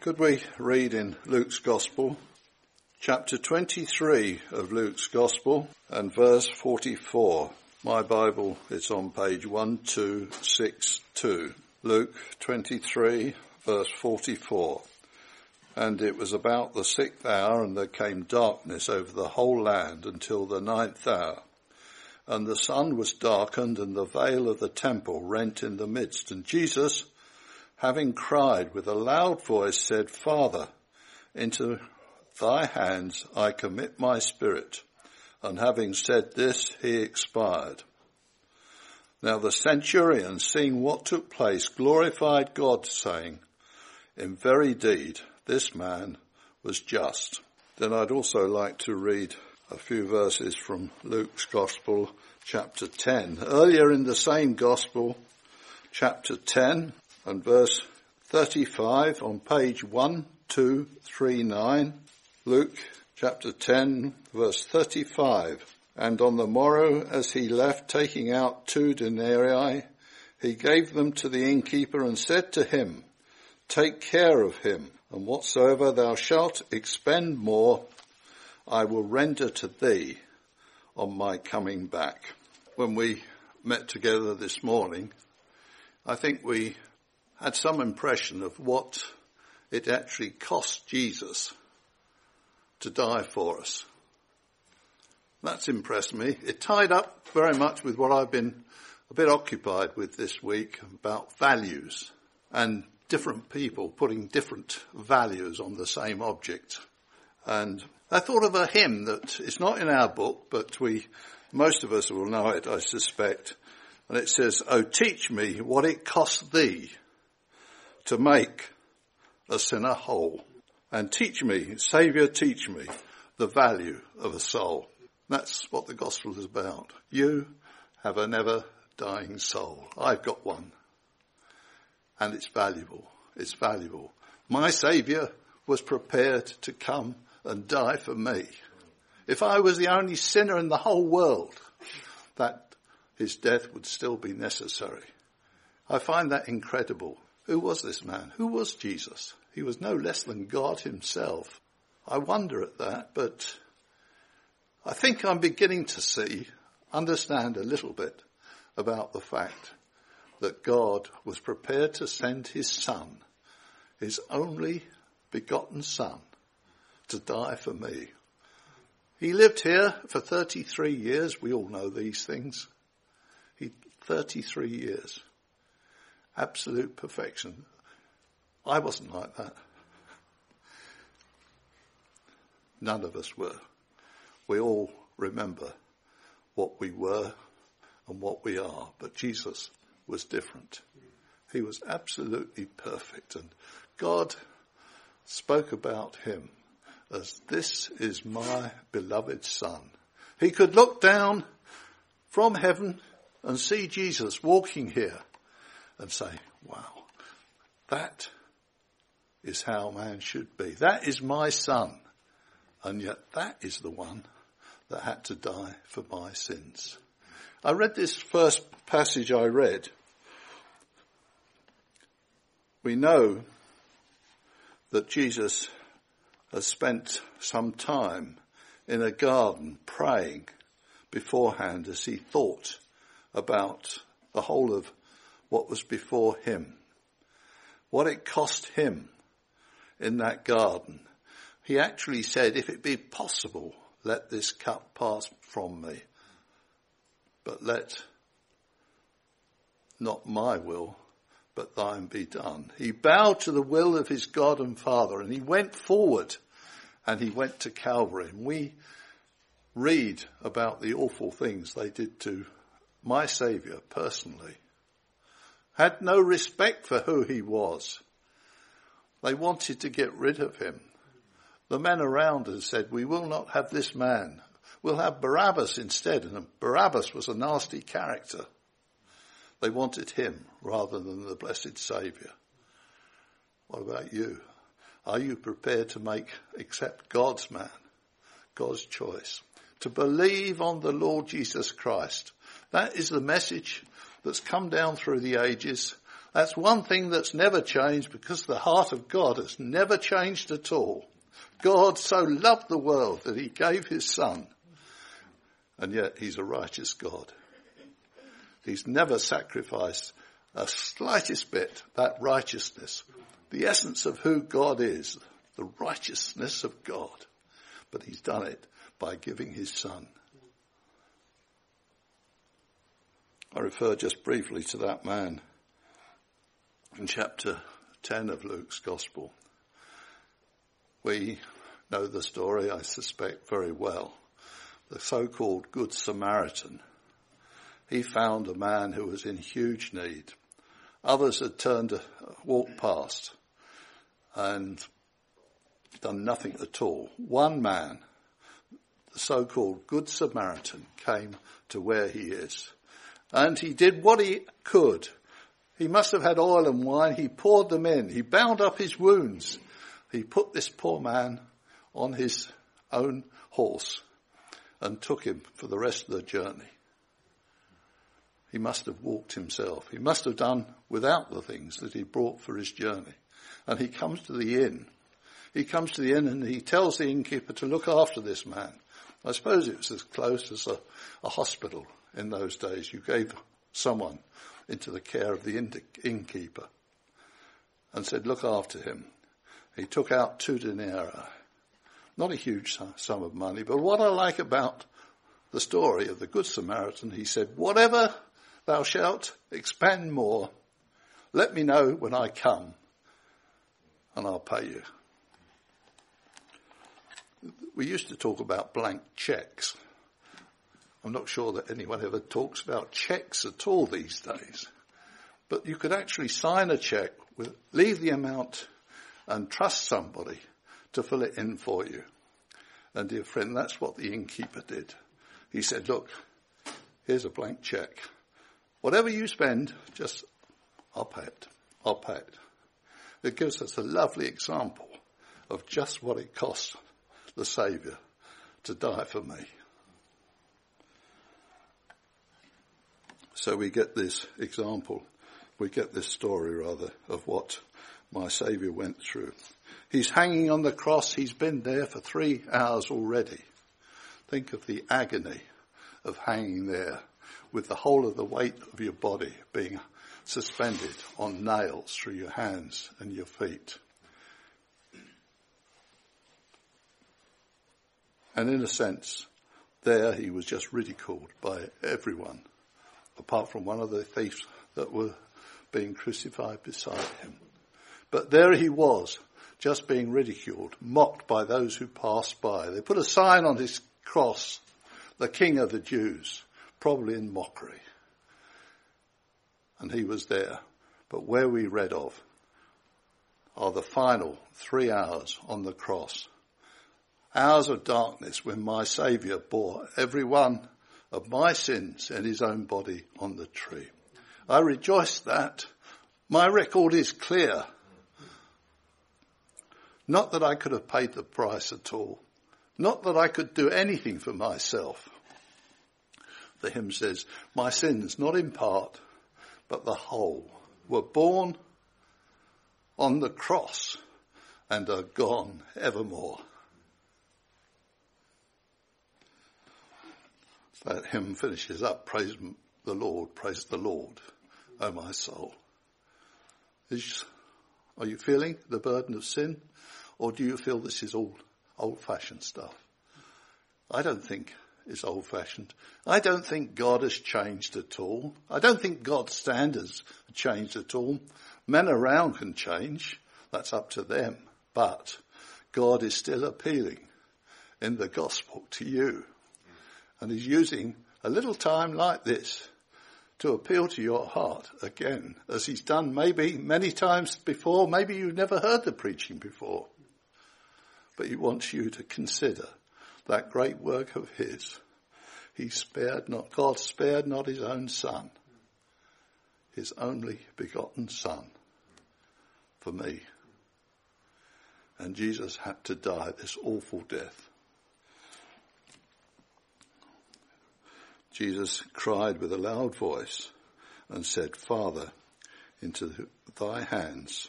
Could we read in Luke's Gospel, chapter 23 of Luke's Gospel and verse 44? My Bible is on page 1262. Luke 23 verse 44. And it was about the sixth hour and there came darkness over the whole land until the ninth hour. And the sun was darkened and the veil of the temple rent in the midst. And Jesus, having cried with a loud voice, said, Father, into thy hands I commit my spirit. And having said this, he expired. Now the centurion, seeing what took place, glorified God, saying, In very deed, this man was just. Then I'd also like to read a few verses from Luke's Gospel, chapter 10. Earlier in the same Gospel, chapter 10, and verse 35 on page 1239, Luke chapter 10 verse 35. And on the morrow as he left taking out two denarii, he gave them to the innkeeper and said to him, take care of him and whatsoever thou shalt expend more, I will render to thee on my coming back. When we met together this morning, I think we had some impression of what it actually cost Jesus to die for us. That's impressed me. It tied up very much with what I've been a bit occupied with this week about values and different people putting different values on the same object. And I thought of a hymn that is not in our book, but we, most of us will know it, I suspect. And it says, Oh, teach me what it cost thee to make a sinner whole. And teach me, Saviour, teach me the value of a soul. That's what the gospel is about. You have a never dying soul. I've got one. And it's valuable. It's valuable. My Saviour was prepared to come and die for me. If I was the only sinner in the whole world, that his death would still be necessary. I find that incredible. Who was this man? Who was Jesus? He was no less than God himself. I wonder at that, but I think I'm beginning to see, understand a little bit about the fact that God was prepared to send his son, his only begotten son, to die for me. He lived here for 33 years. We all know these things. He, 33 years absolute perfection. I wasn't like that. None of us were. We all remember what we were and what we are, but Jesus was different. He was absolutely perfect and God spoke about him as this is my beloved son. He could look down from heaven and see Jesus walking here and say, wow, that is how man should be. That is my son. And yet that is the one that had to die for my sins. I read this first passage I read. We know that Jesus has spent some time in a garden praying beforehand as he thought about the whole of what was before him. What it cost him in that garden. He actually said, if it be possible, let this cup pass from me. But let not my will, but thine be done. He bowed to the will of his God and Father and he went forward and he went to Calvary. And we read about the awful things they did to my Saviour personally had no respect for who he was. They wanted to get rid of him. The men around us said, we will not have this man. We'll have Barabbas instead. And Barabbas was a nasty character. They wanted him rather than the blessed Saviour. What about you? Are you prepared to make, accept God's man, God's choice? To believe on the Lord Jesus Christ. That is the message that's come down through the ages. That's one thing that's never changed because the heart of God has never changed at all. God so loved the world that he gave his son. And yet he's a righteous God. He's never sacrificed a slightest bit that righteousness, the essence of who God is, the righteousness of God. But he's done it by giving his son. I refer just briefly to that man in chapter 10 of Luke's Gospel. We know the story, I suspect, very well. The so-called Good Samaritan. He found a man who was in huge need. Others had turned, walked past and done nothing at all. One man, the so-called Good Samaritan, came to where he is. And he did what he could. He must have had oil and wine. He poured them in. He bound up his wounds. He put this poor man on his own horse and took him for the rest of the journey. He must have walked himself. He must have done without the things that he brought for his journey. And he comes to the inn. He comes to the inn and he tells the innkeeper to look after this man. I suppose it was as close as a, a hospital in those days. You gave someone into the care of the innkeeper and said, look after him. He took out two denarii. Not a huge sum of money, but what I like about the story of the Good Samaritan, he said, whatever thou shalt expend more, let me know when I come and I'll pay you. We used to talk about blank checks. I'm not sure that anyone ever talks about checks at all these days. But you could actually sign a check with, leave the amount and trust somebody to fill it in for you. And dear friend, that's what the innkeeper did. He said, look, here's a blank check. Whatever you spend, just, I'll pay it. I'll pay it. It gives us a lovely example of just what it cost the Saviour to die for me. So we get this example, we get this story rather of what my Saviour went through. He's hanging on the cross, he's been there for three hours already. Think of the agony of hanging there with the whole of the weight of your body being suspended on nails through your hands and your feet. And in a sense, there he was just ridiculed by everyone apart from one of the thieves that were being crucified beside him. But there he was, just being ridiculed, mocked by those who passed by. They put a sign on his cross, the King of the Jews, probably in mockery. And he was there. But where we read of are the final three hours on the cross. Hours of darkness when my Saviour bore every one of my sins in his own body on the tree. I rejoice that my record is clear. Not that I could have paid the price at all. Not that I could do anything for myself. The hymn says, my sins, not in part, but the whole, were borne on the cross and are gone evermore. That hymn finishes up, praise the Lord, praise the Lord, O my soul. Is, are you feeling the burden of sin? Or do you feel this is all old fashioned stuff? I don't think it's old fashioned. I don't think God has changed at all. I don't think God's standards have changed at all. Men around can change. That's up to them. But God is still appealing in the gospel to you and he's using a little time like this to appeal to your heart again, as he's done maybe many times before. Maybe you've never heard the preaching before. But he wants you to consider that great work of his. He spared not, God spared not his own son, his only begotten son for me. And Jesus had to die this awful death Jesus cried with a loud voice and said, Father, into thy hands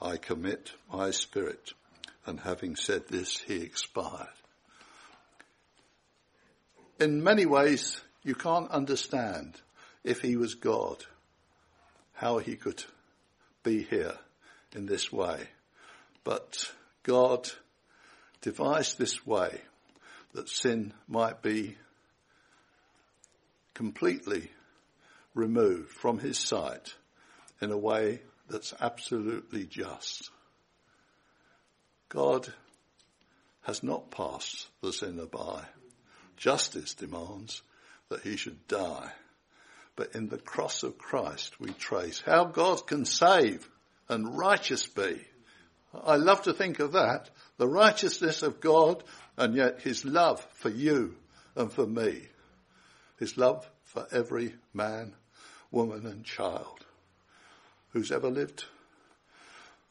I commit my spirit. And having said this, he expired. In many ways, you can't understand if he was God, how he could be here in this way. But God devised this way that sin might be completely removed from his sight in a way that's absolutely just. God has not passed the sinner by. Justice demands that he should die. But in the cross of Christ we trace how God can save and righteous be. I love to think of that. The righteousness of God and yet his love for you and for me. His love for every man, woman and child who's ever lived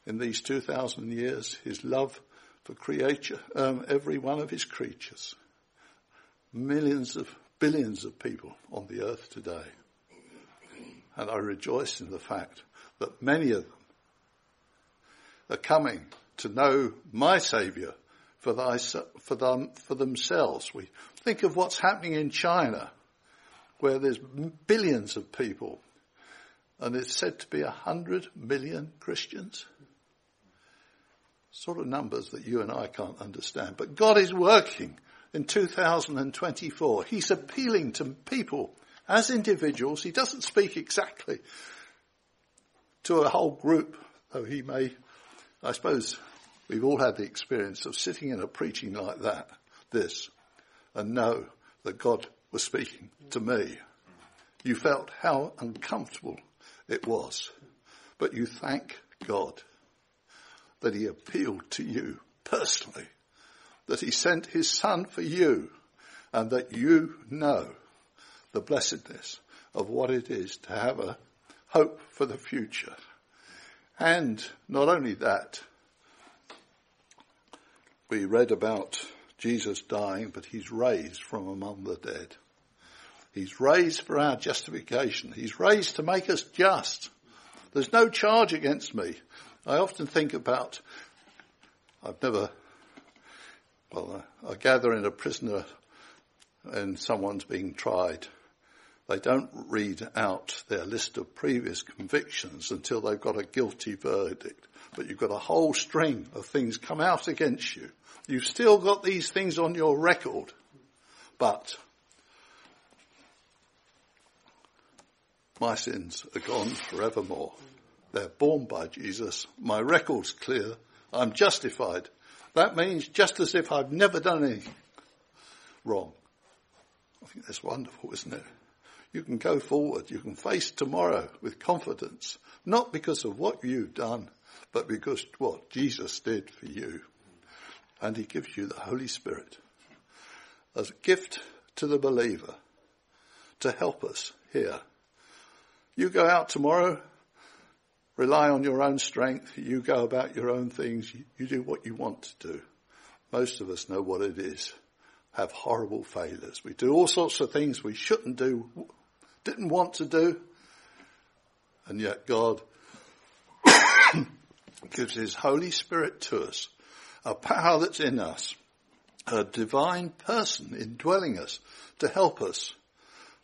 in these 2,000 years, his love for creature, um, every one of his creatures. Millions of, billions of people on the earth today. And I rejoice in the fact that many of them are coming to know my Saviour for, for, them, for themselves. We think of what's happening in China, where there's billions of people and it's said to be a hundred million Christians. Sort of numbers that you and I can't understand. But God is working in 2024. He's appealing to people as individuals. He doesn't speak exactly to a whole group, though he may, I suppose we've all had the experience of sitting in a preaching like that, this, and know that God was speaking to me. You felt how uncomfortable it was. But you thank God that he appealed to you personally, that he sent his son for you, and that you know the blessedness of what it is to have a hope for the future. And not only that, we read about Jesus dying, but he's raised from among the dead. He's raised for our justification. He's raised to make us just. There's no charge against me. I often think about, I've never, well, I gather in a prisoner and someone's being tried. They don't read out their list of previous convictions until they've got a guilty verdict. But you've got a whole string of things come out against you. You've still got these things on your record. But My sins are gone forevermore. They're borne by Jesus. My record's clear. I'm justified. That means just as if I've never done anything wrong. I think that's wonderful, isn't it? You can go forward. You can face tomorrow with confidence, not because of what you've done, but because what Jesus did for you. And he gives you the Holy Spirit as a gift to the believer to help us here you go out tomorrow, rely on your own strength, you go about your own things, you, do what you want to do. Most of us know what it is. Have horrible failures. We do all sorts of things we shouldn't do, didn't want to do, and yet God gives His Holy Spirit to us, a power that's in us, a divine person indwelling us to help us,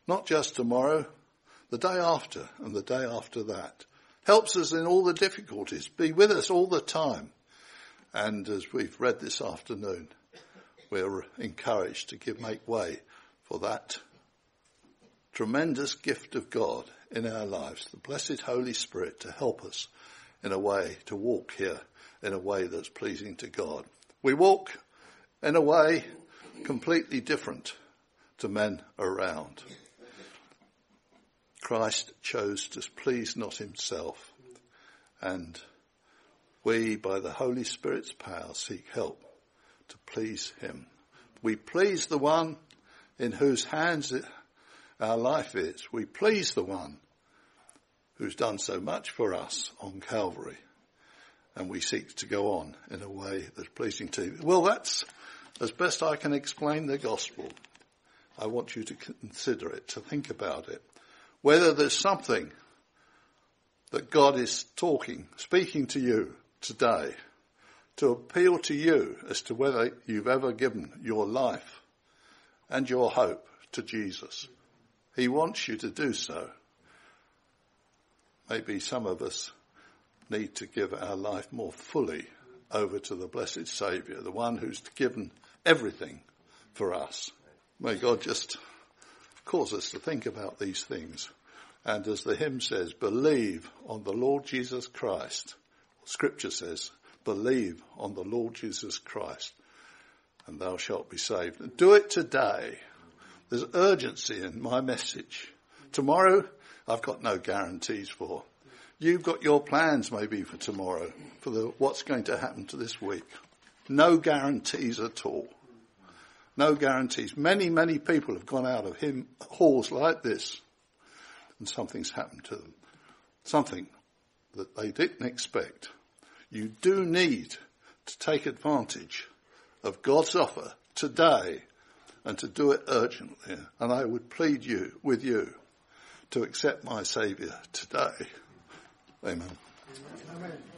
not just tomorrow, the day after and the day after that. Helps us in all the difficulties, be with us all the time. And as we've read this afternoon, we're encouraged to give, make way for that tremendous gift of God in our lives, the blessed Holy Spirit to help us in a way to walk here in a way that's pleasing to God. We walk in a way completely different to men around. Christ chose to please not himself. And we, by the Holy Spirit's power, seek help to please him. We please the one in whose hands it, our life is. We please the one who's done so much for us on Calvary. And we seek to go on in a way that's pleasing to you. Well, that's as best I can explain the gospel. I want you to consider it, to think about it whether there's something that God is talking, speaking to you today to appeal to you as to whether you've ever given your life and your hope to Jesus. He wants you to do so. Maybe some of us need to give our life more fully over to the blessed Saviour, the one who's given everything for us. May God just cause us to think about these things. And as the hymn says, believe on the Lord Jesus Christ. Scripture says, believe on the Lord Jesus Christ and thou shalt be saved. And do it today. There's urgency in my message. Tomorrow, I've got no guarantees for. You've got your plans maybe for tomorrow, for the, what's going to happen to this week. No guarantees at all. No guarantees. Many, many people have gone out of him, halls like this and something's happened to them. Something that they didn't expect. You do need to take advantage of God's offer today and to do it urgently. And I would plead you, with you, to accept my Saviour today. Amen. Amen.